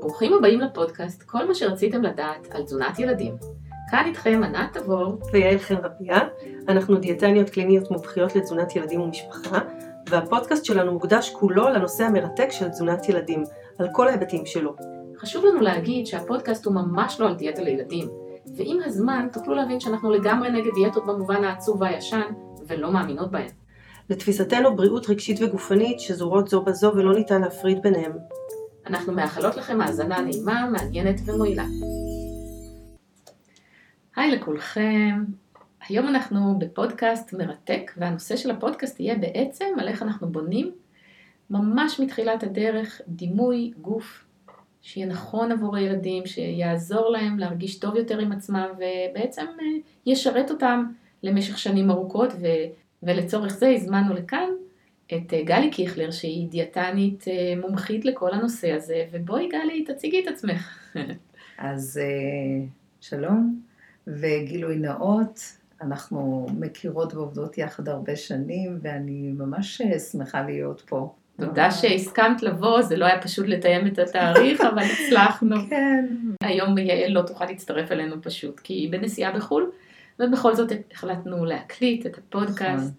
ברוכים הבאים לפודקאסט, כל מה שרציתם לדעת על תזונת ילדים. כאן איתכם ענת תבור ויעל חן רביה, אנחנו דיאטניות קליניות מומחיות לתזונת ילדים ומשפחה, והפודקאסט שלנו מוקדש כולו לנושא המרתק של תזונת ילדים, על כל ההיבטים שלו. חשוב לנו להגיד שהפודקאסט הוא ממש לא על דיאטה לילדים, ועם הזמן תוכלו להבין שאנחנו לגמרי נגד דיאטות במובן העצוב והישן, ולא מאמינות בהן. לתפיסתנו בריאות רגשית וגופנית שזורות זו בזו ולא ניתן להפריד ביניהם. אנחנו מאחלות לכם האזנה נעימה, מעניינת ומועילה. היי לכולכם, היום אנחנו בפודקאסט מרתק, והנושא של הפודקאסט יהיה בעצם על איך אנחנו בונים ממש מתחילת הדרך דימוי גוף שיהיה נכון עבור הילדים, שיעזור להם להרגיש טוב יותר עם עצמם ובעצם אה, ישרת אותם למשך שנים ארוכות ו... ולצורך זה הזמנו לכאן את אה, גלי קיכלר שהיא דיאטנית אה, מומחית לכל הנושא הזה ובואי גלי תציגי את עצמך. אז שלום וגילוי נאות, אנחנו מכירות ועובדות יחד הרבה שנים ואני ממש שמחה להיות פה. תודה שהסכמת לבוא, זה לא היה פשוט לתאם את התאריך, אבל הצלחנו. כן. היום יעל לא תוכל להצטרף אלינו פשוט, כי היא בנסיעה בחו"ל, ובכל זאת החלטנו להקליט את הפודקאסט.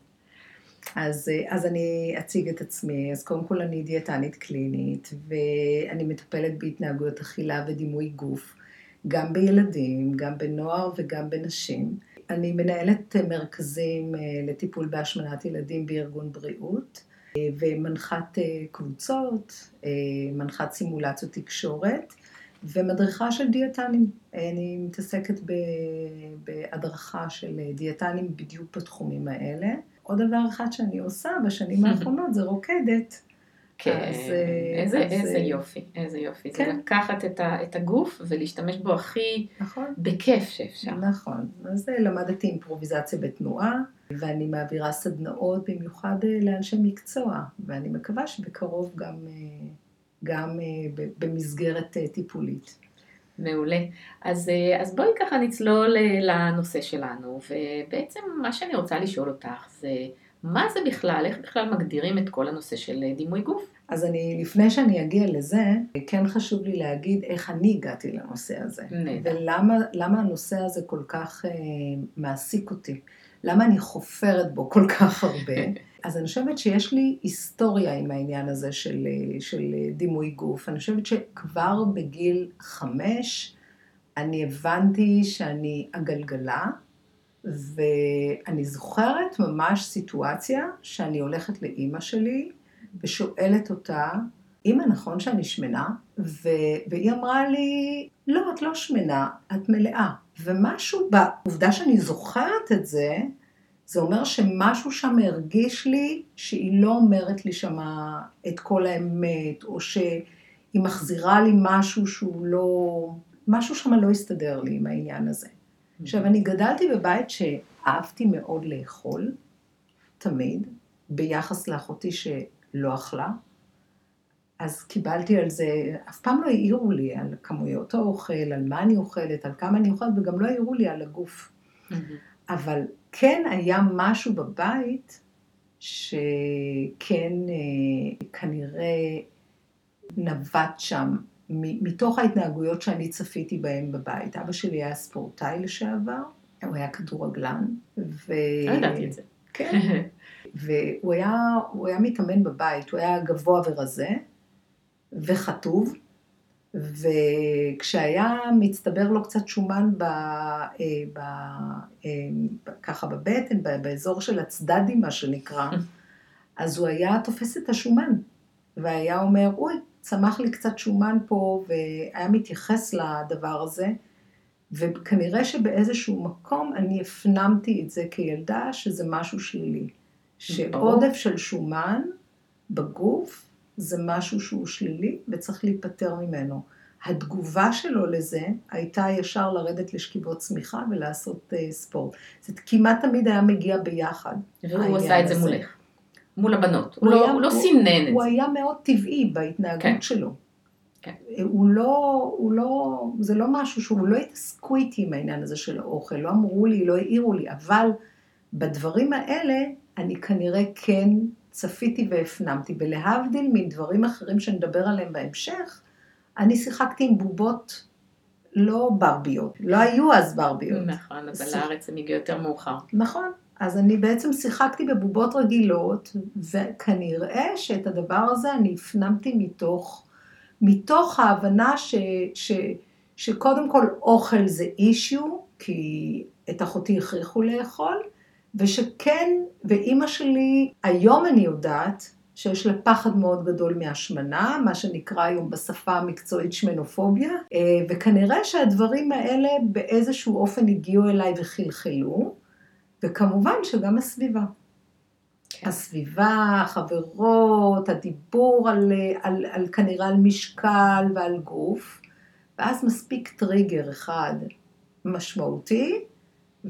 אז, אז אני אציג את עצמי. אז קודם כל אני דיאטנית קלינית, ואני מטפלת בהתנהגויות אכילה ודימוי גוף, גם בילדים, גם בנוער וגם בנשים. אני מנהלת מרכזים לטיפול בהשמנת ילדים בארגון בריאות. ומנחת אה, קבוצות, אה, מנחת סימולציות תקשורת ומדריכה של דיאטנים. אני מתעסקת בהדרכה של דיאטנים בדיוק בתחומים האלה. עוד דבר אחד שאני עושה בשנים האחרונות זה רוקדת. כן, אז, אה, איזה, אז, איזה יופי, איזה יופי. כן. זה לקחת את, ה, את הגוף ולהשתמש בו הכי נכון. בכיף שאפשר. נכון, אז למדתי אימפרוביזציה בתנועה, ואני מעבירה סדנאות במיוחד אה, לאנשי מקצוע, ואני מקווה שבקרוב גם, אה, גם במסגרת טיפולית. מעולה. אז, אז בואי ככה נצלול לנושא שלנו, ובעצם מה שאני רוצה לשאול אותך זה, מה זה בכלל, איך בכלל מגדירים את כל הנושא של דימוי גוף? אז אני, לפני שאני אגיע לזה, כן חשוב לי להגיד איך אני הגעתי לנושא הזה. נהדר. ולמה הנושא הזה כל כך אה, מעסיק אותי. למה אני חופרת בו כל כך הרבה. אז אני חושבת שיש לי היסטוריה עם העניין הזה של, אה, של דימוי גוף. אני חושבת שכבר בגיל חמש אני הבנתי שאני עגלגלה. ואני זוכרת ממש סיטואציה שאני הולכת לאימא שלי ושואלת אותה, אימא, נכון שאני שמנה? ו... והיא אמרה לי, לא, את לא שמנה, את מלאה. ומשהו בעובדה שאני זוכרת את זה, זה אומר שמשהו שם הרגיש לי שהיא לא אומרת לי שמה את כל האמת, או שהיא מחזירה לי משהו שהוא לא, משהו שם לא הסתדר לי עם העניין הזה. עכשיו, אני גדלתי בבית שאהבתי מאוד לאכול, תמיד, ביחס לאחותי שלא אכלה. אז קיבלתי על זה, אף פעם לא העירו לי על כמויות האוכל, על מה אני אוכלת, על כמה אני אוכלת, וגם לא העירו לי על הגוף. אבל כן היה משהו בבית שכן אה, כנראה נבט שם מתוך ההתנהגויות שאני צפיתי בהן בבית. אבא שלי היה ספורטאי לשעבר, הוא היה כדורגלן. ו... לא ידעתי את זה. כן. והוא היה, היה מתאמן בבית, הוא היה גבוה ורזה, וחטוב, וכשהיה מצטבר לו קצת שומן ב, אה, ב, אה, ככה בבטן, באזור של הצדדים, מה שנקרא, אז הוא היה תופס את השומן, והיה אומר, אוי, צמח לי קצת שומן פה, והיה מתייחס לדבר הזה, וכנראה שבאיזשהו מקום אני הפנמתי את זה כילדה, שזה משהו שלילי. שעודף של שומן בגוף זה משהו שהוא שלילי וצריך להיפטר ממנו. התגובה שלו לזה הייתה ישר לרדת לשכיבות צמיחה ולעשות uh, ספורט. זה כמעט תמיד היה מגיע ביחד. והוא עשה את זה מולך. מול הבנות. הוא, הוא, לא, היה, הוא לא סינן את זה. הוא היה מאוד טבעי בהתנהגות כן. שלו. כן. הוא לא, הוא לא, זה לא משהו שהוא לא התעסקו איתי עם העניין הזה של האוכל, לא אמרו לי, לא העירו לי, אבל בדברים האלה אני כנראה כן צפיתי והפנמתי, ולהבדיל מדברים אחרים שנדבר עליהם בהמשך, אני שיחקתי עם בובות לא ברביות, לא היו אז ברביות. נכון, אבל לארץ הם הגיעו יותר מאוחר. נכון, אז אני בעצם שיחקתי בבובות רגילות, וכנראה שאת הדבר הזה אני הפנמתי מתוך, מתוך ההבנה ש, ש, שקודם כל אוכל זה אישיו, כי את אחותי הכריחו לאכול, ושכן, ואימא שלי, היום אני יודעת שיש לה פחד מאוד גדול מהשמנה, מה שנקרא היום בשפה המקצועית שמנופוביה, אה, וכנראה שהדברים האלה באיזשהו אופן הגיעו אליי וחלחלו, וכמובן שגם הסביבה. כן. הסביבה, החברות, הדיבור על, על, על כנראה על משקל ועל גוף, ואז מספיק טריגר אחד משמעותי,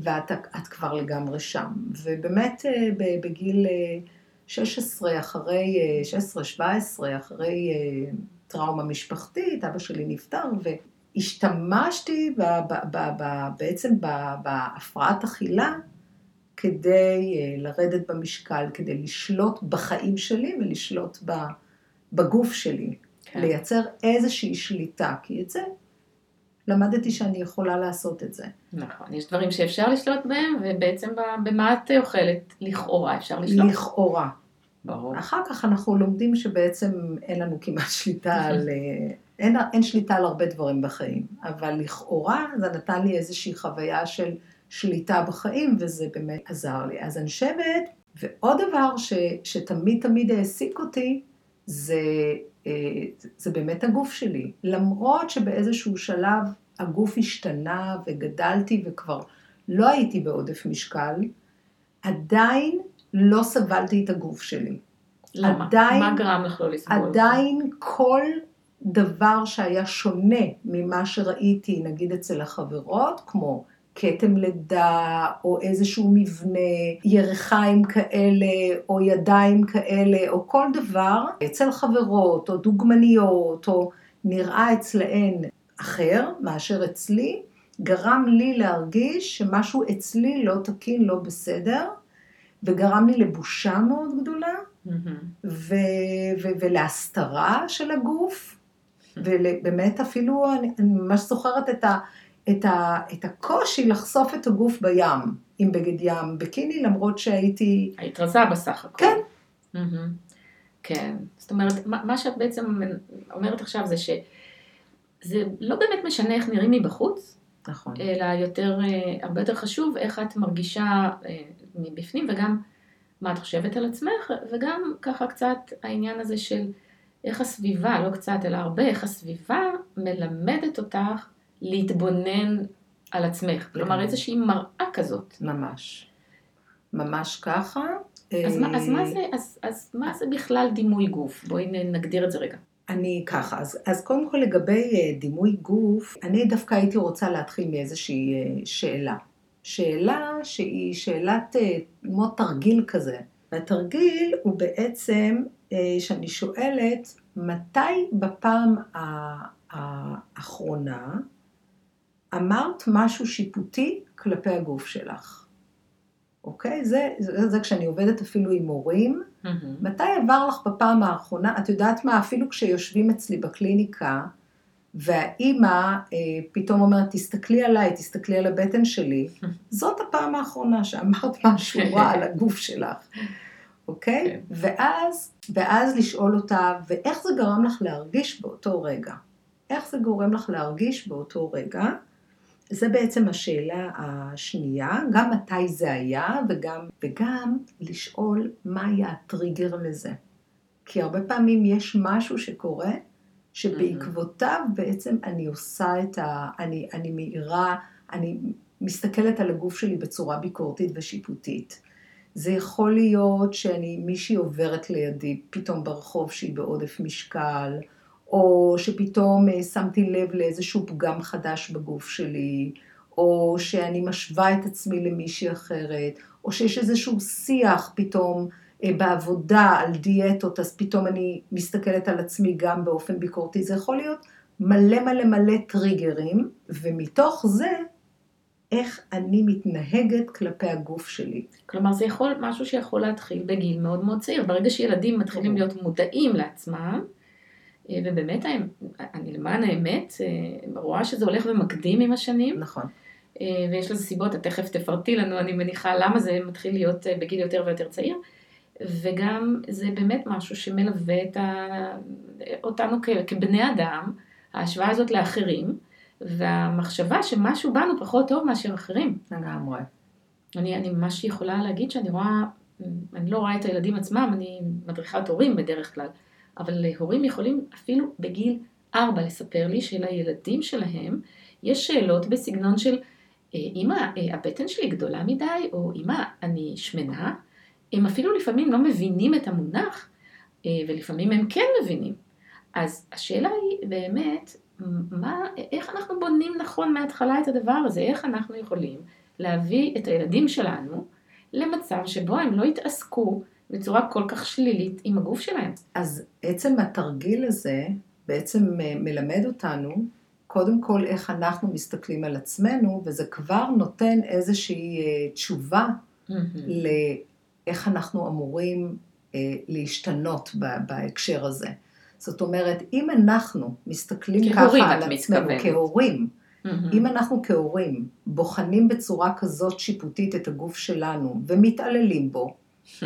ואת כבר לגמרי שם. ובאמת אה, בגיל 16 אה, אחרי, 16-17 אה, אחרי טראומה משפחתית, אבא שלי נפטר, והשתמשתי ב, ב, ב, ב, בעצם בהפרעת אכילה כדי לרדת במשקל, כדי לשלוט בחיים שלי ולשלוט בגוף שלי. כן. לייצר איזושהי שליטה, כי את זה למדתי שאני יכולה לעשות את זה. נכון, יש דברים שאפשר לשלוט בהם, ובעצם במה את אוכלת, לכאורה אפשר לשלוט. לכאורה. ברור. אחר כך אנחנו לומדים שבעצם אין לנו כמעט שליטה על... אה, אין, אין שליטה על הרבה דברים בחיים, אבל לכאורה זה נתן לי איזושהי חוויה של שליטה בחיים, וזה באמת עזר לי. אז אני חושבת, ועוד דבר ש, שתמיד תמיד העסיק אותי, זה זה באמת הגוף שלי. למרות שבאיזשהו שלב הגוף השתנה וגדלתי וכבר לא הייתי בעודף משקל, עדיין לא סבלתי את הגוף שלי. למה? עדיין, מה גרם לך לא לסבול? עדיין כל דבר שהיה שונה ממה שראיתי, נגיד אצל החברות, כמו כתם לידה, או איזשהו מבנה, ירחיים כאלה, או ידיים כאלה, או כל דבר, אצל חברות, או דוגמניות, או נראה אצלהן אחר מאשר אצלי, גרם לי להרגיש שמשהו אצלי לא תקין, לא בסדר, וגרם לי לבושה מאוד גדולה, mm-hmm. ו- ו- ולהסתרה של הגוף, ובאמת אפילו, אני, אני ממש זוכרת את ה... את, ה, את הקושי לחשוף את הגוף בים, עם בגד ים בקיני, למרות שהייתי... היית רזה בסך הכל. כן. Mm-hmm. כן, זאת אומרת, מה שאת בעצם אומרת עכשיו זה שזה לא באמת משנה איך נראים מבחוץ, נכון. אלא יותר, אה, הרבה יותר חשוב איך את מרגישה אה, מבפנים וגם מה את חושבת על עצמך, וגם ככה קצת העניין הזה של איך הסביבה, לא קצת אלא הרבה, איך הסביבה מלמדת אותך להתבונן על עצמך, כלומר כן. איזושהי מראה כזאת. ממש. ממש ככה. אז, מה, אז, מה זה, אז, אז מה זה בכלל דימוי גוף? בואי נגדיר את זה רגע. אני ככה, אז, אז קודם כל לגבי אה, דימוי גוף, אני דווקא הייתי רוצה להתחיל מאיזושהי אה, שאלה. שאלה שהיא שאלת אה, כמו תרגיל כזה. והתרגיל הוא בעצם שאני שואלת, מתי בפעם האחרונה אמרת משהו שיפוטי כלפי הגוף שלך. אוקיי? זה, זה, זה כשאני עובדת אפילו עם הורים. Mm-hmm. מתי עבר לך בפעם האחרונה, את יודעת מה, אפילו כשיושבים אצלי בקליניקה, והאימא אה, פתאום אומרת, תסתכלי עליי, תסתכלי על הבטן שלי, זאת הפעם האחרונה שאמרת משהו רע על הגוף שלך, אוקיי? Okay? כן. Okay. ואז, ואז לשאול אותה, ואיך זה גרם לך להרגיש באותו רגע? איך זה גורם לך להרגיש באותו רגע? זה בעצם השאלה השנייה, גם מתי זה היה וגם, וגם לשאול מה היה הטריגר לזה. כי הרבה פעמים יש משהו שקורה, שבעקבותיו בעצם אני עושה את ה... אני, אני מאירה, אני מסתכלת על הגוף שלי בצורה ביקורתית ושיפוטית. זה יכול להיות שאני, מישהי עוברת לידי פתאום ברחוב שהיא בעודף משקל, או שפתאום אה, שמתי לב לאיזשהו פגם חדש בגוף שלי, או שאני משווה את עצמי למישהי אחרת, או שיש איזשהו שיח פתאום אה, בעבודה על דיאטות, אז פתאום אני מסתכלת על עצמי גם באופן ביקורתי. זה יכול להיות מלא מלא מלא טריגרים, ומתוך זה איך אני מתנהגת כלפי הגוף שלי. כלומר, זה יכול, משהו שיכול להתחיל בגיל מאוד מאוד צעיר. ברגע שילדים מתחילים להיות מודעים לעצמם, ובאמת, אני למען האמת, אה, רואה שזה הולך ומקדים עם השנים. נכון. אה, ויש לזה סיבות, את תכף תפרטי לנו, אני מניחה, למה זה מתחיל להיות בגיל יותר ויותר צעיר. וגם זה באמת משהו שמלווה את ה... אותנו כ... כבני אדם, ההשוואה הזאת לאחרים, והמחשבה שמשהו בנו פחות טוב מאשר אחרים. לגמרי. אני, אני ממש יכולה להגיד שאני רואה, אני לא רואה את הילדים עצמם, אני מדריכת הורים בדרך כלל, אבל הורים יכולים אפילו בגיל ארבע לספר לי שלילדים שלהם יש שאלות בסגנון של, אמא, אה, הבטן שלי גדולה מדי, או אמא, אני שמנה, הם אפילו לפעמים לא מבינים את המונח, אה, ולפעמים הם כן מבינים. אז השאלה היא באמת, מה, איך אנחנו בונים נכון מההתחלה את הדבר הזה, איך אנחנו יכולים להביא את הילדים שלנו למצב שבו הם לא יתעסקו בצורה כל כך שלילית עם הגוף שלהם. אז עצם התרגיל הזה בעצם אה, מלמד אותנו קודם כל איך אנחנו מסתכלים על עצמנו, וזה כבר נותן איזושהי אה, תשובה mm-hmm. לאיך אנחנו אמורים אה, להשתנות בהקשר הזה. זאת אומרת, אם אנחנו מסתכלים ככה על עצמנו, מתכוונת. כהורים, mm-hmm. אם אנחנו כהורים בוחנים בצורה כזאת שיפוטית את הגוף שלנו ומתעללים בו,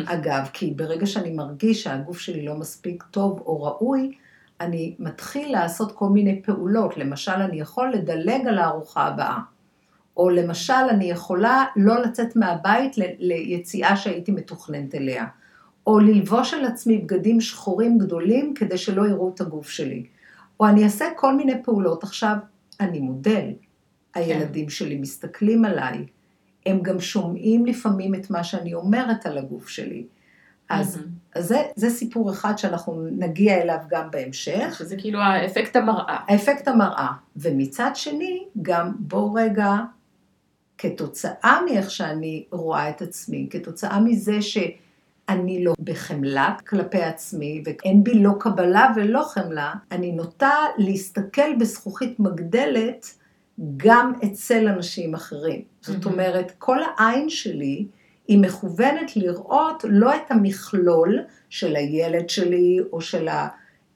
אגב, כי ברגע שאני מרגיש שהגוף שלי לא מספיק טוב או ראוי, אני מתחיל לעשות כל מיני פעולות. למשל, אני יכול לדלג על הארוחה הבאה. או למשל, אני יכולה לא לצאת מהבית ליציאה שהייתי מתוכננת אליה. או ללבוש על עצמי בגדים שחורים גדולים כדי שלא יראו את הגוף שלי. או אני אעשה כל מיני פעולות. עכשיו, אני מודל. הילדים כן. שלי מסתכלים עליי. הם גם שומעים לפעמים את מה שאני אומרת על הגוף שלי. אז, mm-hmm. אז זה, זה סיפור אחד שאנחנו נגיע אליו גם בהמשך. שזה כאילו האפקט המראה. האפקט המראה. ומצד שני, גם בוא רגע, כתוצאה מאיך שאני רואה את עצמי, כתוצאה מזה שאני לא בחמלה כלפי עצמי, ואין בי לא קבלה ולא חמלה, אני נוטה להסתכל בזכוכית מגדלת גם אצל אנשים אחרים. זאת אומרת, כל העין שלי היא מכוונת לראות לא את המכלול של הילד שלי או של ה...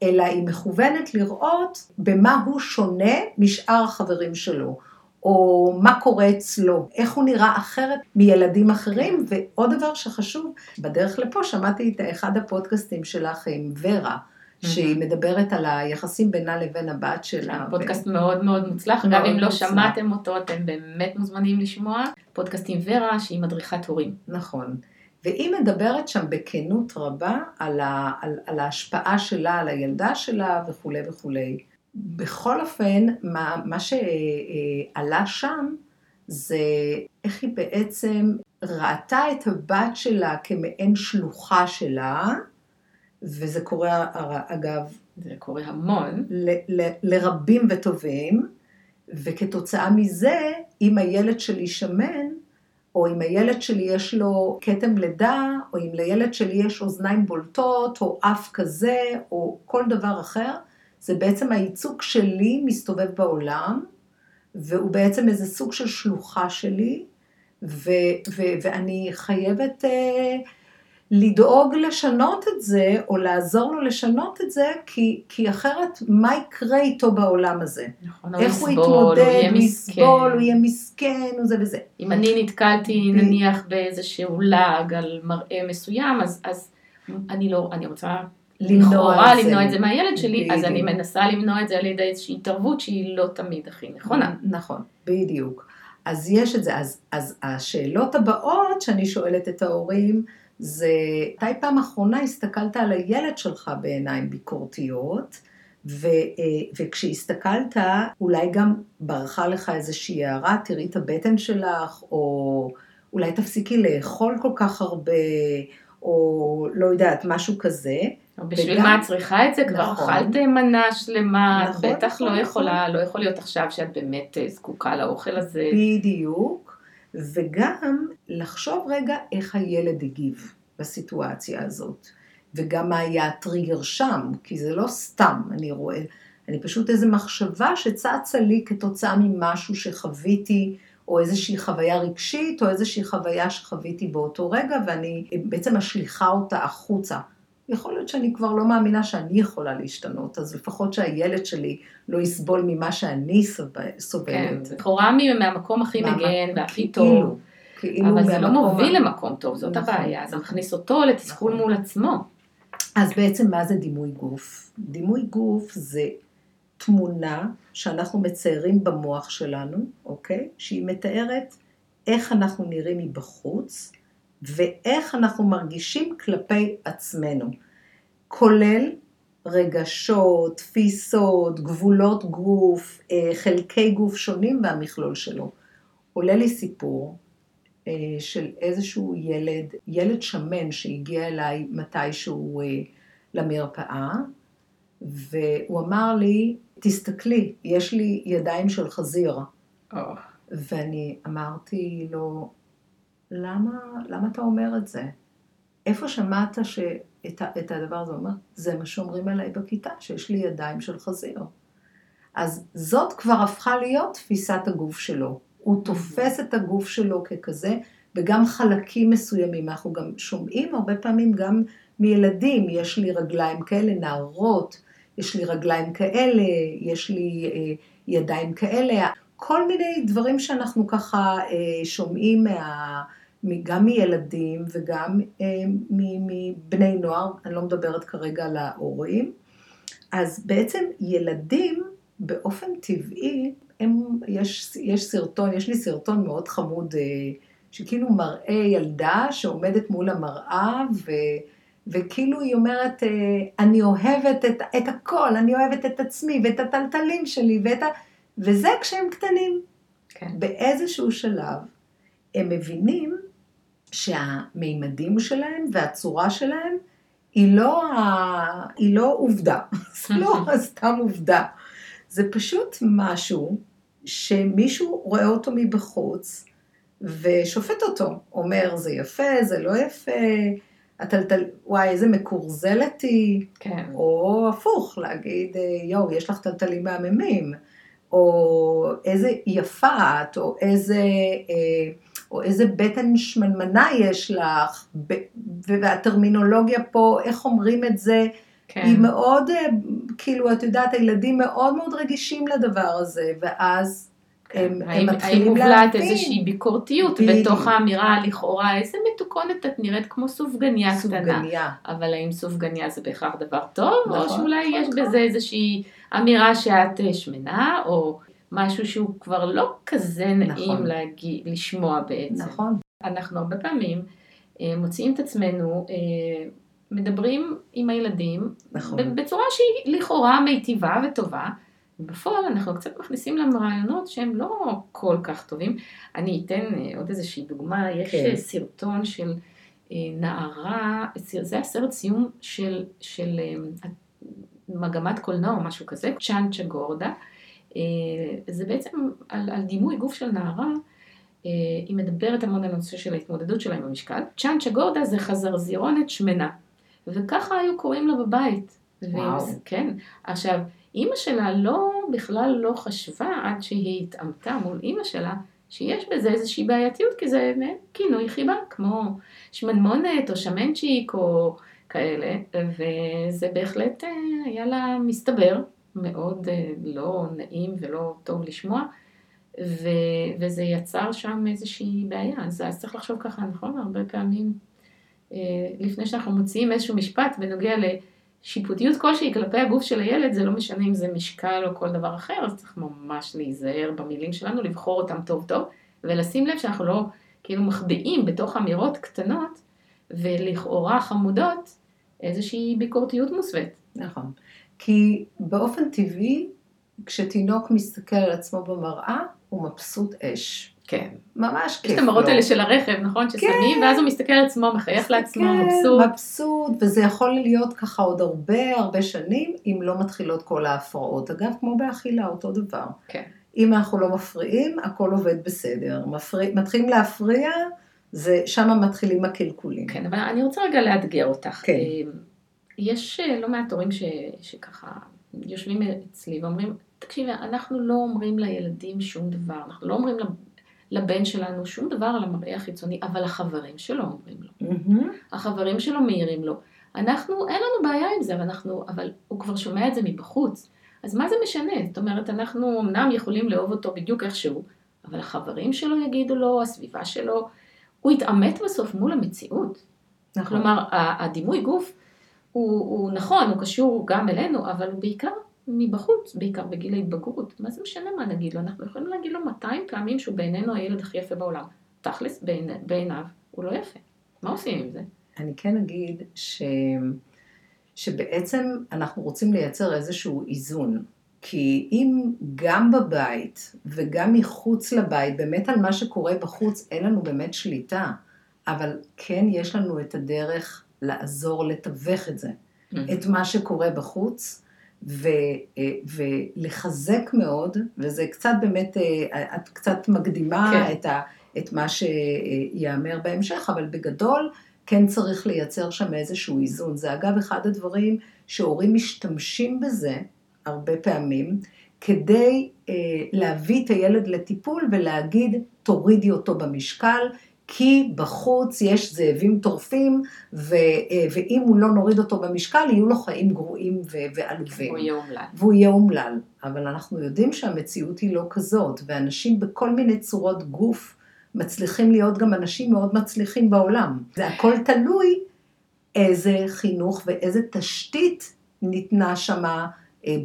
אלא היא מכוונת לראות במה הוא שונה משאר החברים שלו, או מה קורה אצלו, איך הוא נראה אחרת מילדים אחרים, ועוד דבר שחשוב, בדרך לפה שמעתי את אחד הפודקאסטים שלך עם ורה, שהיא מדברת על היחסים בינה לבין הבת שלה. פודקאסט מאוד מאוד מוצלח, גם אם לא שמעתם אותו, אתם באמת מוזמנים לשמוע. פודקאסט עם ורה, שהיא מדריכת הורים. נכון. והיא מדברת שם בכנות רבה על, ה, על, על ההשפעה שלה, על הילדה שלה וכולי וכולי. בכל אופן, מה, מה שעלה שם זה איך היא בעצם ראתה את הבת שלה כמעין שלוחה שלה, וזה קורה אגב... זה קורה המון. ל, ל, לרבים וטובים, וכתוצאה מזה, אם הילד שלי שמן, או אם הילד שלי יש לו כתם לידה, או אם לילד שלי יש אוזניים בולטות, או אף כזה, או כל דבר אחר, זה בעצם הייצוג שלי מסתובב בעולם, והוא בעצם איזה סוג של שלוחה שלי, ו- ו- ואני חייבת... Uh, לדאוג לשנות את זה, או לעזור לו לשנות את זה, כי, כי אחרת מה יקרה איתו בעולם הזה? נכון, איך הוא יתמודד, הוא יסבול, הוא יהיה מסכן, וזה וזה. אם אני נתקלתי. נניח באיזשהו לעג על מראה מסוים, אז, אז אני לא, אני רוצה את, למנוע את זה מהילד שלי. אז אני מנסה למנוע את זה על ידי איזושהי התערבות שהיא לא תמיד הכי נכונה. נכון, בדיוק. אז יש את זה. אז, אז השאלות הבאות שאני שואלת את ההורים, זה מתי פעם אחרונה הסתכלת על הילד שלך בעיניים ביקורתיות, ו, אה, וכשהסתכלת אולי גם ברחה לך איזושהי הערה, תראי את הבטן שלך, או אולי תפסיקי לאכול כל כך הרבה, או לא יודעת, משהו כזה. בשביל וגם... מה את צריכה את זה? כבר נכון. אכלת מנה שלמה, נכון, בטח נכון, לא יכולה, נכון. לא יכול להיות עכשיו שאת באמת אה, זקוקה לאוכל הזה. בדיוק. וגם לחשוב רגע איך הילד הגיב בסיטואציה הזאת, וגם מה היה הטריגר שם, כי זה לא סתם, אני רואה, אני פשוט איזו מחשבה שצצה לי כתוצאה ממשהו שחוויתי, או איזושהי חוויה רגשית, או איזושהי חוויה שחוויתי באותו רגע, ואני בעצם משליכה אותה החוצה. יכול להיות שאני כבר לא מאמינה שאני יכולה להשתנות, אז לפחות שהילד שלי לא יסבול ממה שאני סובלת. כן, לכאורה מהמקום הכי מגן והכי טוב. כאילו, כאילו אבל זה לא מוביל למקום טוב, זאת נכון, הבעיה, זה. מכניס אותו לתסכול נכון. מול עצמו. אז בעצם מה זה דימוי גוף? דימוי גוף זה תמונה שאנחנו מציירים במוח שלנו, אוקיי? שהיא מתארת איך אנחנו נראים מבחוץ ואיך אנחנו מרגישים כלפי עצמנו, כולל רגשות, תפיסות, גבולות גוף, אה, חלקי גוף שונים והמכלול שלו. עולה לי סיפור אה, של איזשהו ילד, ילד שמן שהגיע אליי מתישהו אה, למרפאה, והוא אמר לי, תסתכלי, יש לי ידיים של חזיר. או, ואני אמרתי לו, למה, למה אתה אומר את זה? איפה שמעת שאת, את הדבר הזה? אומר, זה מה שאומרים עליי בכיתה, שיש לי ידיים של חזיר. אז זאת כבר הפכה להיות תפיסת הגוף שלו. הוא תופס את הגוף שלו ככזה, וגם חלקים מסוימים. אנחנו גם שומעים הרבה פעמים גם מילדים, יש לי רגליים כאלה, נערות, יש לי רגליים כאלה, יש לי אה, ידיים כאלה. כל מיני דברים שאנחנו ככה אה, שומעים מה, גם מילדים וגם אה, מבני נוער, אני לא מדברת כרגע על ההורים. אז בעצם ילדים באופן טבעי, הם, יש, יש סרטון, יש לי סרטון מאוד חמוד, אה, שכאילו מראה ילדה שעומדת מול המראה, ו, וכאילו היא אומרת, אני אוהבת את, את הכל, אני אוהבת את עצמי ואת הטלטלים שלי, ואת ה... וזה כשהם קטנים. כן. באיזשהו שלב הם מבינים שהמימדים שלהם והצורה שלהם היא לא, ה... היא לא עובדה, זה לא סתם עובדה, זה פשוט משהו שמישהו רואה אותו מבחוץ ושופט אותו, אומר זה יפה, זה לא יפה, הטלטל, וואי איזה מקורזלת היא, כן. או הפוך, להגיד, יואו, יש לך טלטלים מהממים, או איזה יפה את, או איזה, אה, או איזה בטן שמנמנה יש לך, ב- והטרמינולוגיה פה, איך אומרים את זה, כן. היא מאוד, אה, כאילו, את יודעת, הילדים מאוד מאוד רגישים לדבר הזה, ואז הם, הם כן. האם, האם מתחילים מובלעת להבין. איזושהי ביקורתיות בדיוק. בתוך האמירה לכאורה, איזה מתוקונת את נראית כמו סופגניה קטנה. סופגניה. אבל האם סופגניה זה בהכרח דבר טוב, או נכון, שאולי נכון, יש נכון. בזה איזושהי אמירה שאת אה, שמנה, או משהו שהוא כבר לא כזה נעים נכון. להגיד, לשמוע בעצם. נכון, אנחנו הרבה פעמים אה, מוצאים את עצמנו אה, מדברים עם הילדים נכון. בצורה שהיא לכאורה מיטיבה וטובה, ובפועל אנחנו קצת מכניסים להם רעיונות שהם לא כל כך טובים. אני אתן עוד איזושהי דוגמה, יש כן. סרטון של נערה, זה הסרט סיום של, של מגמת קולנוע או משהו כזה, צ'אנצ'ה גורדה. אה, זה בעצם על, על דימוי גוף של נערה. אה, היא מדברת המון על הנושא של ההתמודדות שלה עם המשקל. צ'אנצ'ה גורדה זה חזרזירונת שמנה, וככה היו קוראים לה בבית. וואו. כן. עכשיו, אימא שלה לא, בכלל לא חשבה עד שהיא התעמתה מול אימא שלה, שיש בזה איזושהי בעייתיות, כי זה כינוי חיבה, כמו שמנמונת או שמנצ'יק או כאלה, וזה בהחלט אה, היה לה מסתבר מאוד אה, לא נעים ולא טוב לשמוע. ו, וזה יצר שם איזושהי בעיה, אז, אז צריך לחשוב ככה, נכון? הרבה פעמים, אה, לפני שאנחנו מוציאים איזשהו משפט בנוגע לשיפוטיות כלשהי כלפי הגוף של הילד, זה לא משנה אם זה משקל או כל דבר אחר, אז צריך ממש להיזהר במילים שלנו, לבחור אותם טוב טוב, ולשים לב שאנחנו לא כאילו מחביאים בתוך אמירות קטנות ולכאורה חמודות איזושהי ביקורתיות מוסווית. נכון. כי באופן טבעי, כשתינוק מסתכל על עצמו במראה, הוא מבסוט אש. כן. ממש כיף יש לו. את המראות האלה של הרכב, נכון? ששמים, ואז הוא מסתכל על עצמו, מחייך לעצמו, מבסוט. כן, מבסוט, וזה יכול להיות ככה עוד הרבה הרבה שנים, אם לא מתחילות כל ההפרעות. אגב, כמו באכילה, אותו דבר. כן. אם אנחנו לא מפריעים, הכל עובד בסדר. מפריע, מתחילים להפריע, זה, שם מתחילים הקלקולים. כן, אבל אני רוצה רגע לאתגר אותך. כן. אה, יש אה, לא מעט הורים ש, שככה יושבים אצלי ואומרים, תקשיבי, אנחנו לא אומרים לילדים שום דבר, אנחנו לא אומרים לבן שלנו שום דבר על המראה החיצוני, אבל החברים שלו אומרים לו. החברים שלו מעירים לו. אנחנו, אין לנו בעיה עם זה, ואנחנו, אבל הוא כבר שומע את זה מבחוץ. אז מה זה משנה? זאת אומרת, אנחנו אמנם יכולים לאהוב אותו בדיוק איך שהוא, אבל החברים שלו יגידו לו, הסביבה שלו, הוא יתעמת בסוף מול המציאות. נכון. כלומר, הדימוי גוף הוא, הוא נכון, הוא קשור גם אלינו, אבל הוא בעיקר מבחוץ, בעיקר בגיל ההתבגרות. מה זה משנה מה נגיד לו? אנחנו יכולים להגיד לו 200 פעמים שהוא בעינינו הילד הכי יפה בעולם. תכלס, בעיני, בעיניו הוא לא יפה. מה עושים עם זה? אני כן אגיד ש... שבעצם אנחנו רוצים לייצר איזשהו איזון. כי אם גם בבית וגם מחוץ לבית, באמת על מה שקורה בחוץ, אין לנו באמת שליטה, אבל כן יש לנו את הדרך לעזור לתווך את זה, את מה שקורה בחוץ, ו, אה, ולחזק מאוד, וזה קצת באמת, אה, את קצת מקדימה כן. את, ה, את מה שיאמר בהמשך, אבל בגדול כן צריך לייצר שם איזשהו איזון. זה אגב אחד הדברים שהורים משתמשים בזה הרבה פעמים, כדי אה, להביא את הילד לטיפול ולהגיד, תורידי אותו במשקל, כי בחוץ יש זאבים טורפים, ו, אה, ואם הוא לא נוריד אותו במשקל, יהיו לו חיים גרועים ו- ועלובים. הוא יהיה אומלל. והוא יהיה אומלל. אבל אנחנו יודעים שהמציאות היא לא כזאת, ואנשים בכל מיני צורות גוף מצליחים להיות גם אנשים מאוד מצליחים בעולם. זה הכל תלוי איזה חינוך ואיזה תשתית ניתנה שמה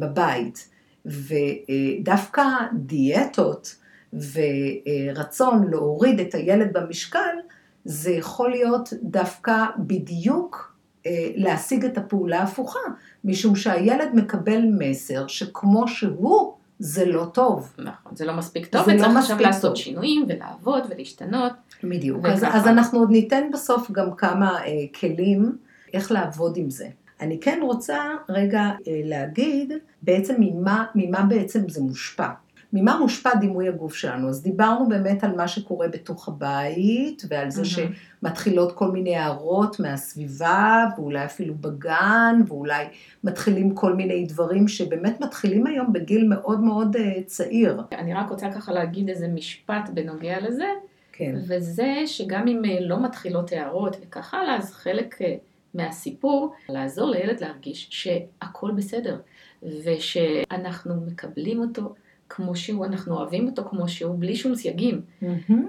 בבית. ודווקא דיאטות ורצון להוריד את הילד במשקל, זה יכול להיות דווקא בדיוק אה, להשיג את הפעולה ההפוכה, משום שהילד מקבל מסר שכמו שהוא, זה לא טוב. נכון, זה לא מספיק טוב, זה לא וצריך עכשיו מספיק לעשות טוב. שינויים ולעבוד ולהשתנות. בדיוק. אז. אז אנחנו עוד ניתן בסוף גם כמה אה, כלים איך לעבוד עם זה. אני כן רוצה רגע אה, להגיד בעצם ממה, ממה בעצם זה מושפע. ממה מושפע דימוי הגוף שלנו? אז דיברנו באמת על מה שקורה בתוך הבית, ועל זה מהמם. שמתחילות כל מיני הערות מהסביבה, ואולי אפילו בגן, ואולי מתחילים כל מיני דברים שבאמת מתחילים היום בגיל מאוד מאוד אה, צעיר. אני רק רוצה ככה להגיד איזה משפט בנוגע לזה, כן. וזה שגם אם אה, לא מתחילות הערות וכך הלאה, אז חלק אה, מהסיפור, לעזור לילד להרגיש שהכל בסדר, ושאנחנו מקבלים אותו כמו שהוא, אנחנו אוהבים אותו כמו שהוא, בלי שום סייגים.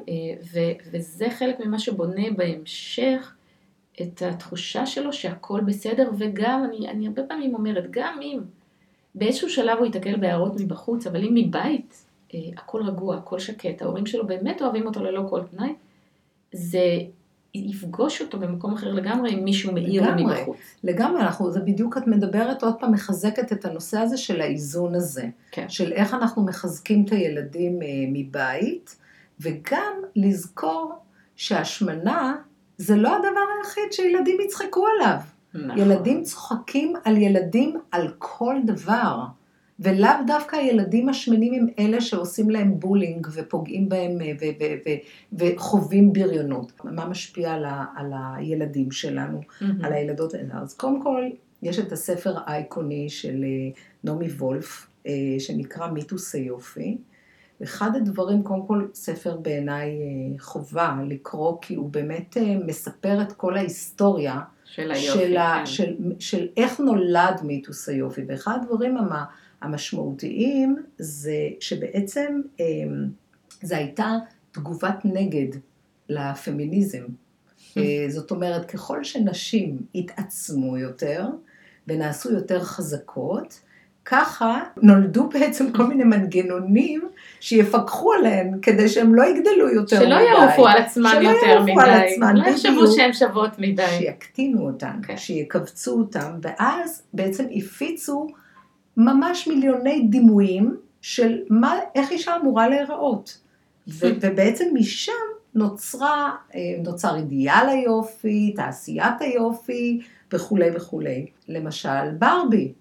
אה, ו- וזה חלק ממה שבונה בהמשך את התחושה שלו שהכל בסדר, וגם, אני, אני הרבה פעמים אומרת, גם אם באיזשהו שלב הוא ייתקל בהערות מבחוץ, אבל אם מבית אה, הכל רגוע, הכל שקט, ההורים שלו באמת אוהבים אותו ללא כל תנאי, זה יפגוש אותו במקום אחר לגמרי אם מישהו מעיר לו לגמרי. מבחוץ. לגמרי, אנחנו, זה בדיוק את מדברת עוד פעם, מחזקת את הנושא הזה של האיזון הזה. כן. של איך אנחנו מחזקים את הילדים אה, מבית, וגם לזכור שהשמנה זה לא הדבר היחיד שילדים יצחקו עליו. נכון. ילדים צוחקים על ילדים על כל דבר. ולאו דווקא הילדים השמנים הם אלה שעושים להם בולינג ופוגעים בהם אה, וחווים בריונות. מה משפיע על, ה- על הילדים שלנו, מהמם. על הילדות האלה? אז קודם כל, יש את הספר האייקוני של אה, נעמי וולף, אה, שנקרא מיתוס היופי. אחד הדברים, קודם כל, ספר בעיניי חובה לקרוא, כי הוא באמת מספר את כל ההיסטוריה של היופי, של, כן. של, של איך נולד מיתוס היופי. ואחד הדברים המ, המשמעותיים זה שבעצם אה, זו הייתה תגובת נגד לפמיניזם. אה, זאת אומרת, ככל שנשים התעצמו יותר ונעשו יותר חזקות, ככה נולדו בעצם כל מיני מנגנונים שיפקחו עליהן כדי שהן לא יגדלו יותר שלא מדי. יעופו על עצמם שלא יותר יעופו על מדי, עצמן, לא יחשבו. שהן שוות מדי. שיקטינו אותן, כן. שיקבצו אותן, ואז בעצם הפיצו ממש מיליוני דימויים של מה, איך אישה אמורה להיראות. ו- ובעצם משם נוצרה, אה, נוצר אידיאל היופי, תעשיית היופי וכולי וכולי. למשל, ברבי.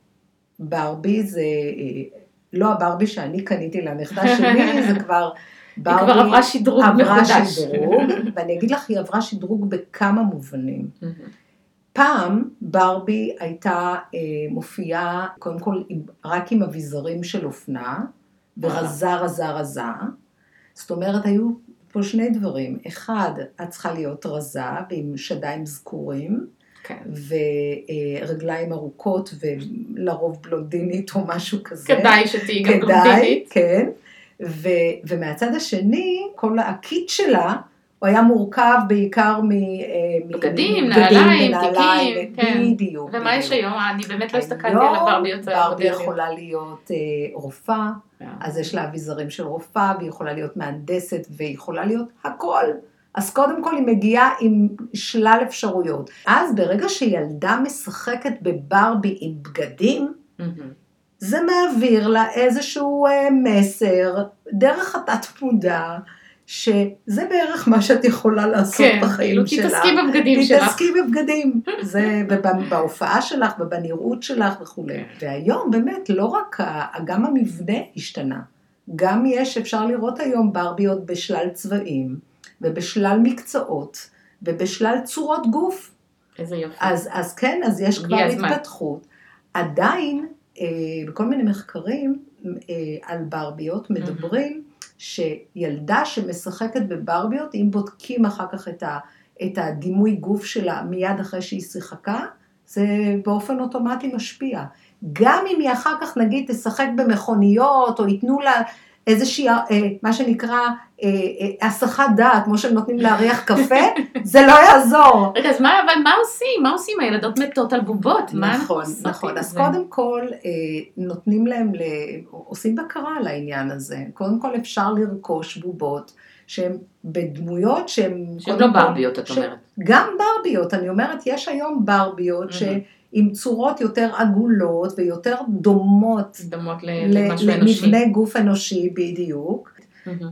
ברבי זה אה, לא הברבי שאני קניתי לנכדה שלי, זה כבר היא ברבי כבר עברה שדרוג עברה מחודש. שדרוג, ואני אגיד לך, היא עברה שדרוג בכמה מובנים. פעם ברבי הייתה אה, מופיעה קודם כל עם, רק עם אביזרים של אופנה, ורזה רזה רזה. זאת אומרת, היו פה שני דברים. אחד, את צריכה להיות רזה ועם שדיים זקורים, כן. ורגליים ארוכות ולרוב בלונדינית או משהו כזה. כדאי שתהיי גם כדאי, בלונדינית. כן. ו, ומהצד השני, כל הקיט שלה, הוא היה מורכב בעיקר מ... אה, מבגדים נעליים, תיקים, כן. בדיוק. ומה יש. היום? אני באמת לא הסתכלתי על היום הברביות ברבי המודרניות. יכולה להיות אה, רופאה, אז יש לה אביזרים של רופאה, והיא יכולה להיות מהנדסת, והיא יכולה להיות הכל. אז קודם כל היא מגיעה עם שלל אפשרויות. אז ברגע שילדה משחקת בברבי עם בגדים. זה מעביר לה איזשהו אה, מסר דרך התת מודע, שזה בערך מה שאת יכולה לעשות כן, בחיים כאילו שלך. תתעסקי בבגדים שלך. תתעסקי בבגדים. זה בהופעה שלך ובנראות שלך וכולי. כן. והיום באמת לא רק, גם המבנה השתנה. גם יש, אפשר לראות היום ברביות בשלל צבעים, ובשלל מקצועות, ובשלל צורות גוף. איזה יופי. אז, אז כן, אז יש כבר הזמן. התפתחות. עדיין, אה, בכל מיני מחקרים אה, על ברביות מדברים שילדה שמשחקת בברביות, אם בודקים אחר כך את, ה, את הדימוי גוף שלה מיד אחרי שהיא שיחקה, זה באופן אוטומטי משפיע. גם אם היא אחר כך נגיד תשחק במכוניות, או ייתנו לה איזושהי, אה, מה שנקרא, הסחת דעת, כמו שהם נותנים להריח קפה, זה לא יעזור. רגע, אז מה, אבל מה עושים? מה עושים? הילדות מתות על בובות. נכון, נכון. עם אז? קודם כל, אה, נותנים להם. עושים בקרה על העניין הזה. קודם כל אפשר לרכוש בובות שהן בדמויות שהן... שהן לא ברביות, את ש- אומרת. גם ברביות, אני אומרת, יש היום ברביות מהמם. שעם צורות יותר עגולות ויותר דומות דומות ל- ל- למשהו אנושי. למבנה גוף אנושי בדיוק.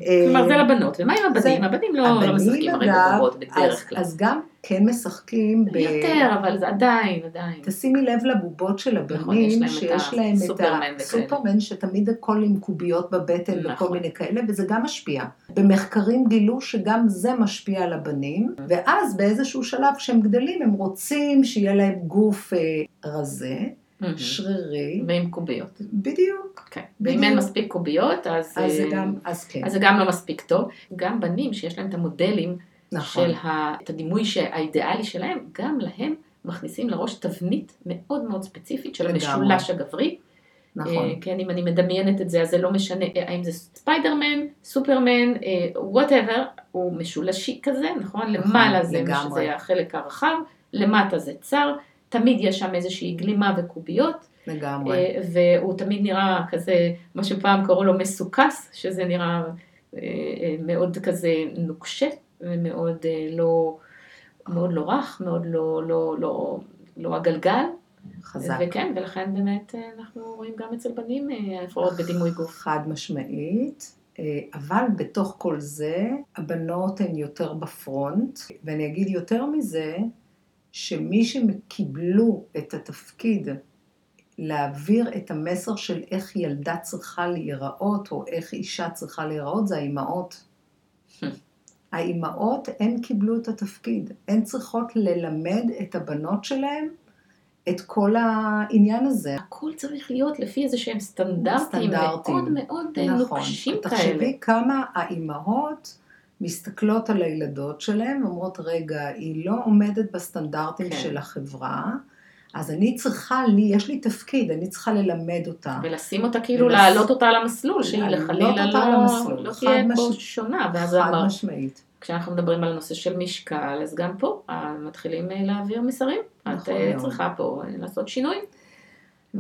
אה, כלומר, זה לבנות. ומה עם הבנים? הבנים לא לא משחקים הרי בבובות בדרך כלל. אז גם כן משחקים ב... יותר, אבל זה עדיין, עדיין. תשימי לב לבובות של נכון, הבנים, שיש להם את. הסופרמן, שתמיד הכל עם קוביות בבטן וכל נכון. מיני כאלה, וזה גם משפיע. במחקרים גילו שגם זה משפיע על הבנים, ואז באיזשהו שלב כשהם גדלים, הם רוצים שיהיה להם גוף אה, רזה, מהמם. שרירי, ועם קוביות. בדיוק. כן. בדיוק. ואם אין מספיק קוביות, אז אז זה אה, גם, אז כן, אז זה גם לא מספיק טוב. גם בנים שיש להם את המודלים נכון. של ה... את הדימוי האידיאלי שלהם, גם להם מכניסים לראש תבנית מאוד מאוד ספציפית של. המשולש הגברי. נכון. אה, כן, אם אני מדמיינת את זה, אז זה לא משנה אה, האם זה ספיידרמן, סופרמן, whatever, הוא משולשי כזה, נכון? למעלה זה. זה החלק הרחב, למטה זה צר, תמיד יש שם איזושהי גלימה וקוביות, לגמרי. אה, והוא תמיד נראה כזה, מה שפעם קראו לו מסוכס, שזה נראה אה, אה, מאוד כזה נוקשה, ומאוד לא, מאוד לא רך, מאוד לא, לא, לא, לא הגלגל. חזק. וכן, ולכן באמת אנחנו רואים גם אצל בנים הפרעות בדימוי גוף. חד משמעית, אבל בתוך כל זה, הבנות הן יותר בפרונט, ואני אגיד יותר מזה, שמי שקיבלו את התפקיד להעביר את המסר של איך ילדה צריכה להיראות, או איך אישה צריכה להיראות, זה האימהות. האימהות, הן קיבלו את התפקיד. הן צריכות ללמד את הבנות שלהן את כל העניין הזה. הכל צריך להיות לפי איזה שהם סטנדרטים, סטנדרטים. מאוד מאוד נכון. נוקשים כאלה. תחשבי כמה האימהות מסתכלות על הילדות שלהן ואומרות, רגע, היא לא עומדת בסטנדרטים כן. של החברה, אז אני צריכה, לי, יש לי תפקיד, אני צריכה ללמד אותה. ולשים אותה כאילו, ולס- להעלות אותה על המסלול, שהיא לחלילה לא, לא חד תהיה מש- פה שונה. חד אמר, משמעית. כשאנחנו מדברים על הנושא של משקל, אז גם פה אה, מתחילים אה, להעביר מסרים. את נכון אה, מאוד. צריכה פה לעשות שינוי.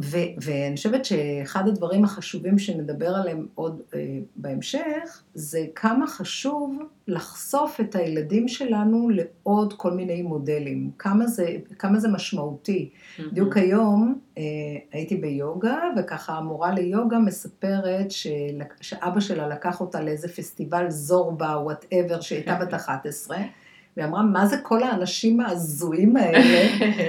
ו- ואני חושבת שאחד הדברים החשובים שנדבר עליהם עוד אה, בהמשך, זה כמה חשוב לחשוף את הילדים שלנו לעוד כל מיני מודלים. כמה זה, כמה זה משמעותי. בדיוק היום אה, הייתי ביוגה, וככה המורה ליוגה מספרת של, שאבא שלה לקח אותה לאיזה פסטיבל זורבה, וואטאבר, שהייתה בת 11, והיא אמרה, מה זה כל האנשים ההזויים האלה?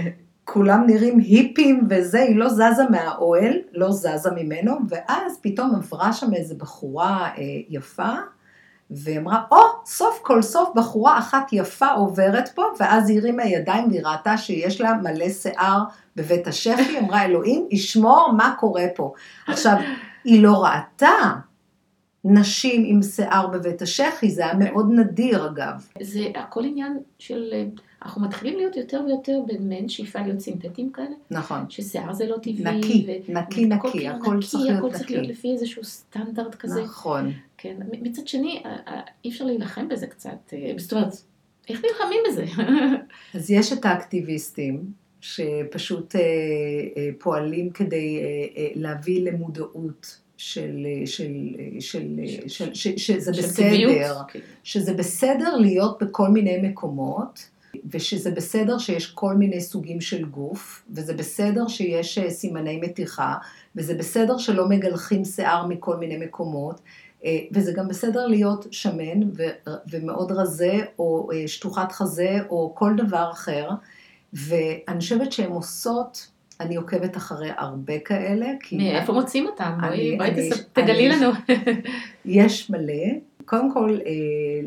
כולם נראים היפים וזה, היא לא זזה מהאוהל, לא זזה ממנו, ואז פתאום עברה שם איזו בחורה אה, יפה, והיא אמרה, או, oh, סוף כל סוף בחורה אחת יפה עוברת פה, ואז היא הרימה ידיים והיא ראתה שיש לה מלא שיער בבית השפי, אמרה, אלוהים, ישמור מה קורה פה. עכשיו, היא לא ראתה נשים עם שיער בבית השחי, זה היה. מאוד נדיר אגב. זה הכל עניין של, אה, אנחנו מתחילים להיות יותר ויותר במעין שאיפה להיות סינתטיים כאלה, נכון. ששיער זה לא טבעי. נקי, ו- נקי הכל נקי, כאילו הכל צריך הכל להיות צריך להיות נקי. לפי איזשהו סטנדרט כזה. נכון. כן. מצד שני, אה, אה, אי אפשר להילחם בזה קצת. אה, זאת אומרת, איך נלחמים בזה? אז יש את האקטיביסטים שפשוט אה, אה, פועלים כדי אה, אה, להביא למודעות של, של, של, של, של, שזה של בסדר, טבעיות, כאילו. שזה בסדר להיות בכל מיני מקומות, ושזה בסדר שיש כל מיני סוגים של גוף, וזה בסדר שיש אה, סימני מתיחה, וזה בסדר שלא מגלחים שיער מכל מיני מקומות, אה, וזה גם בסדר להיות שמן ו- ומאוד רזה, או אה, שטוחת חזה, או כל דבר אחר, ואני חושבת שהן עושות, אני עוקבת אחרי הרבה כאלה, כי... מאיפה מוצאים אותם? בואי תגלי לנו. יש מלא. קודם כל, אה,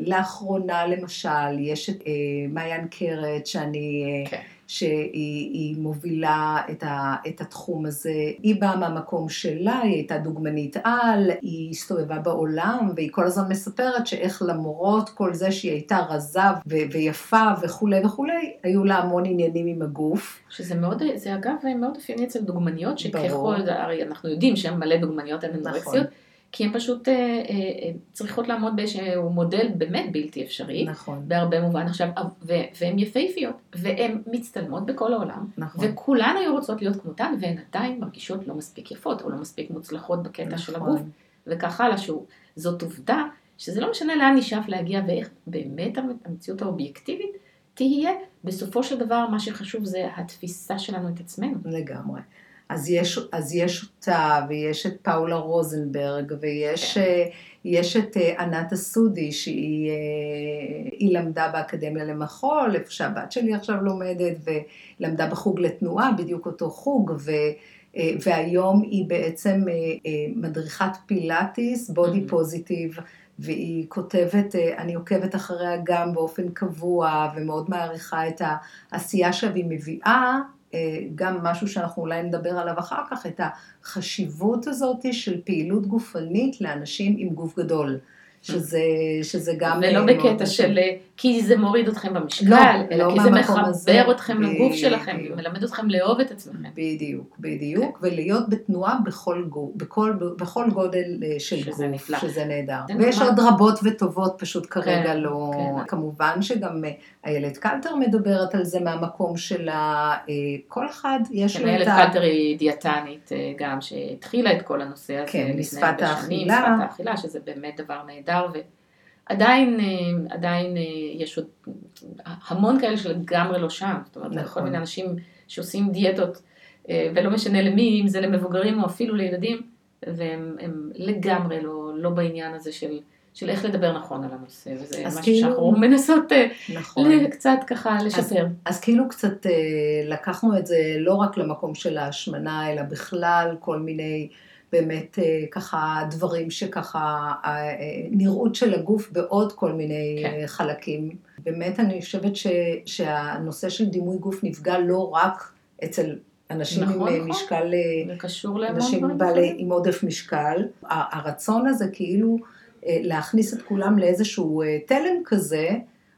לאחרונה למשל, יש את אה, מעיין קרת, שאני, אה, כן. שהיא היא מובילה את, ה, את התחום הזה. היא באה מהמקום שלה, היא הייתה דוגמנית על, היא הסתובבה בעולם, והיא כל הזמן מספרת שאיך למרות כל זה שהיא הייתה רזה ו- ויפה וכולי וכולי, היו לה המון עניינים עם הגוף. שזה מאוד, זה אגב מאוד אופייני אצל דוגמניות. שככל, הרי אנחנו יודעים שהן מלא דוגמניות אנורקסיות, נכון. כי הן פשוט אה, אה, אה, צריכות לעמוד באיזשהו מודל באמת בלתי אפשרי, נכון, בהרבה מובן עכשיו, ו- והן יפהפיות, והן מצטלמות בכל העולם, נכון. וכולן היו רוצות להיות כמותן, והן עדיין מרגישות לא מספיק יפות, או לא מספיק מוצלחות בקטע של נכון. הגוף, וכך הלאה, שהוא, זאת עובדה, שזה לא משנה לאן נשאף להגיע ואיך באמת המציאות האובייקטיבית תהיה, בסופו של דבר מה שחשוב זה התפיסה שלנו את עצמנו. לגמרי. אז יש, אז יש אותה, ויש את פאולה רוזנברג, ויש כן. אה, יש את אה, ענת אסודי, שהיא אה, היא למדה באקדמיה למחול, איפה שהבת שלי עכשיו לומדת, ולמדה בחוג לתנועה, בדיוק אותו חוג, ו, אה, והיום היא בעצם אה, אה, מדריכת פילאטיס, בודי Mhm. פוזיטיב. והיא כותבת, אה, אני עוקבת אחריה גם באופן קבוע ומאוד מעריכה את העשייה שלה, והיא מביאה אה, גם משהו שאנחנו אולי נדבר עליו אחר כך, את החשיבות הזאת של פעילות גופנית לאנשים עם גוף גדול, שזה, שזה גם... ולא אה, בקטע של אה, כי זה מוריד אתכם במשקל, לא, אלא לא כי זה מחבר הזה. אתכם לגוף שלכם, בדיוק. ומלמד אתכם לאהוב את עצמכם. בדיוק, בדיוק, ולהיות בתנועה בכל, גו, בכל, בכל גודל אה, של שזה גוף, נפלא. שזה נהדר. ויש נורא. עוד רבות וטובות, פשוט כרגע כן, לא... כן. כמובן שגם איילת קלטר מדברת על זה מהמקום שלה, אה, כל אחד יש כן, לו את איילת ה... קלטר היא דיאטנית גם, שהתחילה את כל הנושא הזה. כן, משפת האכילה. שפת האכילה, שזה באמת דבר נהדר, ועדיין אה, עדיין אה, יש עוד המון כאלה שלגמרי לא שם. זאת אומרת, נכון. כל מיני אנשים שעושים דיאטות, אה, ולא משנה למי, אם זה למבוגרים או אפילו לילדים, והם הם לגמרי לא, לא בעניין הזה של... של איך לדבר נכון על הנושא, וזה אז משהו כאילו- שאנחנו מנסות נכון. קצת ככה לשפר. אז כאילו קצת לקחנו את זה לא רק למקום של ההשמנה, אלא בכלל כל מיני באמת אה, ככה דברים שככה, אה, אה, נראות של הגוף בעוד כל מיני כן. חלקים. באמת אני חושבת ש, שהנושא של דימוי גוף נפגע לא רק אצל אנשים נכון, עם נכון. משקל, זה קשור אנשים בעלי. עם עודף משקל. הרצון הזה כאילו להכניס את כולם לאיזשהו תלם כזה,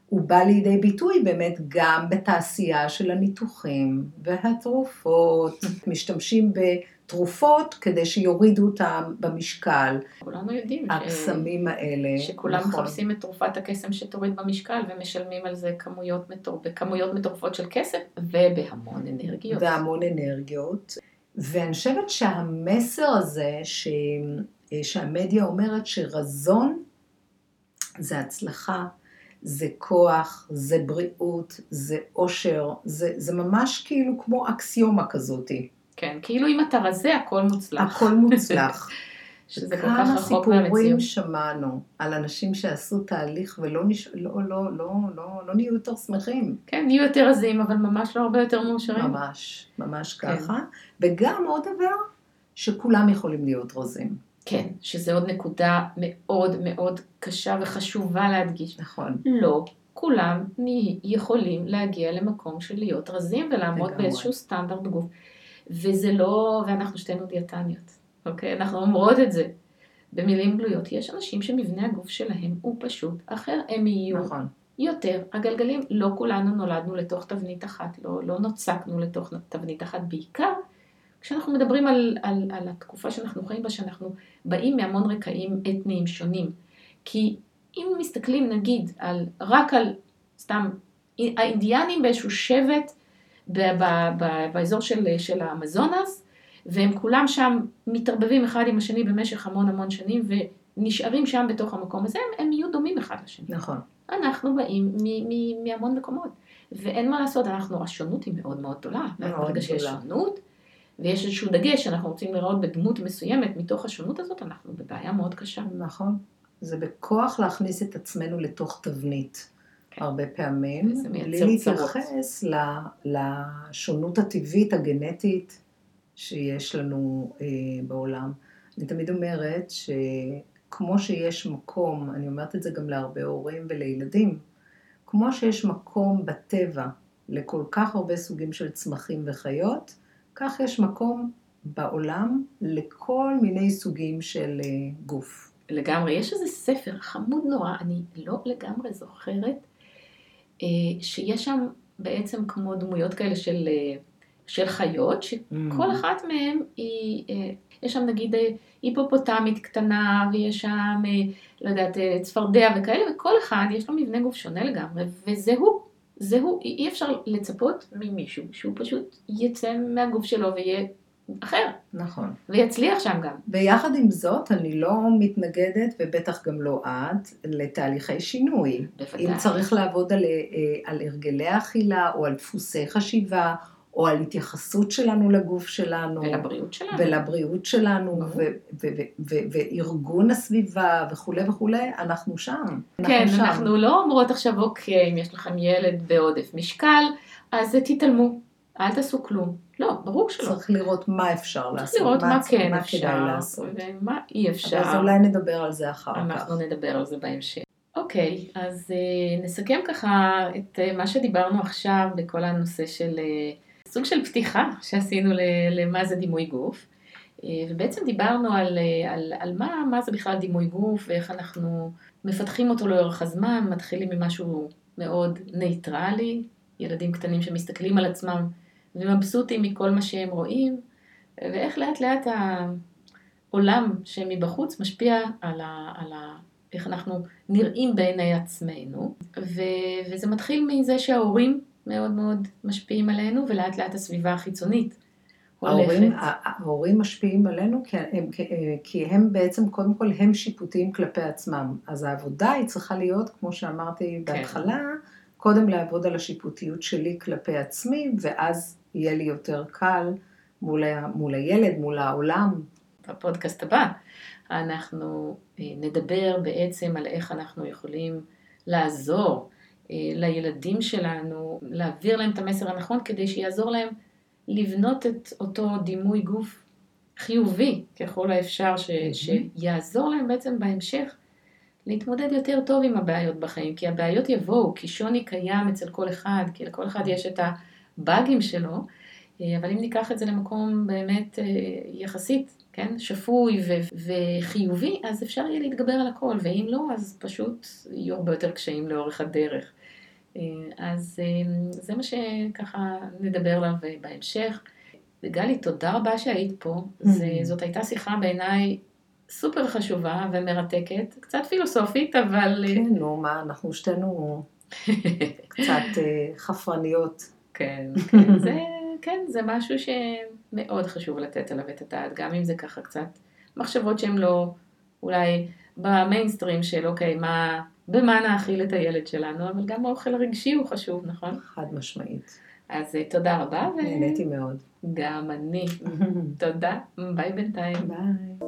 הוא בא לידי ביטוי באמת גם בתעשייה של הניתוחים והתרופות. משתמשים בתרופות כדי שיורידו אותם במשקל, כולנו יודעים ש- הקסמים האלה. שכולם נכון. מחפשים את תרופת הקסם שתוריד במשקל ומשלמים על זה כמויות מטור, בכמויות מטורפות של כסף ובהמון אנרגיות. והמון אנרגיות. ואני חושבת שהמסר הזה ש... שהמדיה אומרת שרזון זה הצלחה, זה כוח, זה בריאות, זה אושר, זה, זה ממש כאילו כמו אקסיומה כזאתי. כן, כאילו אם אתה רזה הכל מוצלח. הכל מוצלח. שזה כל כמה כך רחוק סיפורים מהמציאות. שמענו על אנשים שעשו תהליך ולא נש... לא, לא, לא, לא, לא נהיו יותר שמחים. כן, נהיו יותר רזים, אבל ממש לא הרבה יותר מאושרים. ממש, ממש כן. ככה. וגם עוד דבר, שכולם יכולים להיות רזים. כן, שזה עוד נקודה מאוד מאוד קשה וחשובה להדגיש. נכון. לא כולם יכולים להגיע למקום של להיות רזים ולעמוד. באיזשהו סטנדרט גוף. וזה לא, ואנחנו שתינו דיאטניות, אוקיי? אנחנו אומרות את זה. במילים גלויות, יש אנשים שמבנה הגוף שלהם הוא פשוט אחר, הם יהיו נכון. יותר הגלגלים. לא כולנו נולדנו לתוך תבנית אחת, לא, לא נוצקנו לתוך תבנית אחת, בעיקר כשאנחנו מדברים על, על, על התקופה שאנחנו חיים בה, שאנחנו באים מהמון רקעים אתניים שונים. כי אם מסתכלים נגיד על, רק על, סתם, האינדיאנים באיזשהו שבט ב, ב, ב, באזור של, של האמזונס, והם כולם שם מתערבבים אחד עם השני במשך המון המון שנים, ונשארים שם בתוך המקום הזה, הם, הם יהיו דומים אחד לשני. נכון. אנחנו באים מהמון מקומות, ואין מה לעשות, אנחנו, השונות היא מאוד מאוד גדולה. מאוד ברגע שיש גדולה. שונות, ויש איזשהו דגש שאנחנו רוצים לראות בדמות מסוימת מתוך השונות הזאת, אנחנו בבעיה מאוד קשה. נכון. זה בכוח להכניס את עצמנו לתוך תבנית. כן. הרבה פעמים, בלי. להתייחס ל- לשונות הטבעית הגנטית שיש לנו אה, בעולם. אני תמיד אומרת שכמו שיש מקום, אני אומרת את זה גם להרבה הורים ולילדים, כמו שיש מקום בטבע לכל כך הרבה סוגים של צמחים וחיות, כך יש מקום בעולם לכל מיני סוגים של אה, גוף. לגמרי. יש איזה ספר חמוד נורא, אני לא לגמרי זוכרת, אה, שיש שם בעצם כמו דמויות כאלה של, אה, של חיות, שכל אחת מהן היא, יש שם נגיד היפופוטמית קטנה, ויש שם, לא יודעת, צפרדע וכאלה, וכל אחד יש לו מבנה גוף שונה לגמרי, וזה הוא. זה הוא, אי אפשר לצפות ממישהו שהוא פשוט יצא מהגוף שלו ויהיה אחר, נכון. ויצליח שם גם. ויחד עם זאת, אני לא מתנגדת, ובטח גם לא את, לתהליכי שינוי. בוודאי. אם צריך לעבוד על, אה, על הרגלי אכילה, או על דפוסי חשיבה, או על התייחסות שלנו לגוף שלנו, ולבריאות שלנו. ולבריאות שלנו, ברור. ו- ו- ו- ו- וארגון הסביבה וכולי וכולי, אנחנו שם. כן, שם. אנחנו לא אומרות עכשיו, אוקיי, אם יש לכם ילד בעודף משקל, אז תתעלמו, אל תעשו כלום. לא, ברור שלא. צריך לראות מה אפשר צריך לעשות, לראות מה כן מה אפשר, כדאי לעשות. ומה אי אפשר. אז אולי נדבר על זה אחר כך. אנחנו נדבר על זה בהמשך. אוקיי, אז אה, נסכם ככה את אה, מה שדיברנו עכשיו בכל הנושא של אה, סוג של פתיחה שעשינו למה זה דימוי גוף. אה, ובעצם דיברנו על, אה, על, על מה, מה זה בכלל דימוי גוף ואיך אנחנו מפתחים אותו לאורך הזמן, מתחילים ממשהו מאוד נייטרלי, ילדים קטנים שמסתכלים על עצמם ומבסוטים מכל מה שהם רואים, ואיך לאט לאט העולם שמבחוץ משפיע על, ה, על ה, איך אנחנו נראים בעיני עצמנו, ו, וזה מתחיל מזה שההורים מאוד מאוד משפיעים עלינו, ולאט לאט הסביבה החיצונית ההורים, הולכת. ההורים משפיעים עלינו כי הם, כי הם בעצם, קודם כל, הם שיפוטיים כלפי עצמם. אז העבודה היא צריכה להיות, כמו שאמרתי כן. בהתחלה, קודם לעבוד על השיפוטיות שלי כלפי עצמי, ואז יהיה לי יותר קל מול, ה- מול הילד, מול העולם. בפודקאסט הבא אנחנו אה, נדבר בעצם על איך אנחנו יכולים לעזור לילדים שלנו, להעביר להם את המסר הנכון כדי שיעזור להם לבנות את אותו דימוי גוף חיובי ככל האפשר, ש, שיעזור להם בעצם בהמשך להתמודד יותר טוב עם הבעיות בחיים, כי הבעיות יבואו, כי שוני קיים אצל כל אחד, כי לכל אחד יש את הבאגים שלו, אה, אבל אם ניקח את זה למקום באמת אה, יחסית, כן, שפוי ו- וחיובי, אז אפשר יהיה להתגבר על הכל, ואם לא, אז פשוט יהיו הרבה יותר קשיים לאורך הדרך. אה, אז אה, זה מה שככה נדבר עליו אה, בהמשך. גלי, תודה רבה שהיית פה. זה, זאת הייתה שיחה בעיניי סופר חשובה ומרתקת, קצת פילוסופית, אבל... כן, נו, מה, אנחנו שתינו קצת חפרניות. כן, כן, זה, כן, זה משהו שמאוד חשוב לתת עליו את הדעת, גם אם זה ככה קצת מחשבות שהן לא אולי במיינסטרים של אוקיי, מה, במה נאכיל את הילד שלנו, אבל גם האוכל הרגשי הוא חשוב, נכון? חד משמעית. אז אה, תודה רבה. נהניתי מאוד. גם אני. תודה. ביי בינתיים. ביי.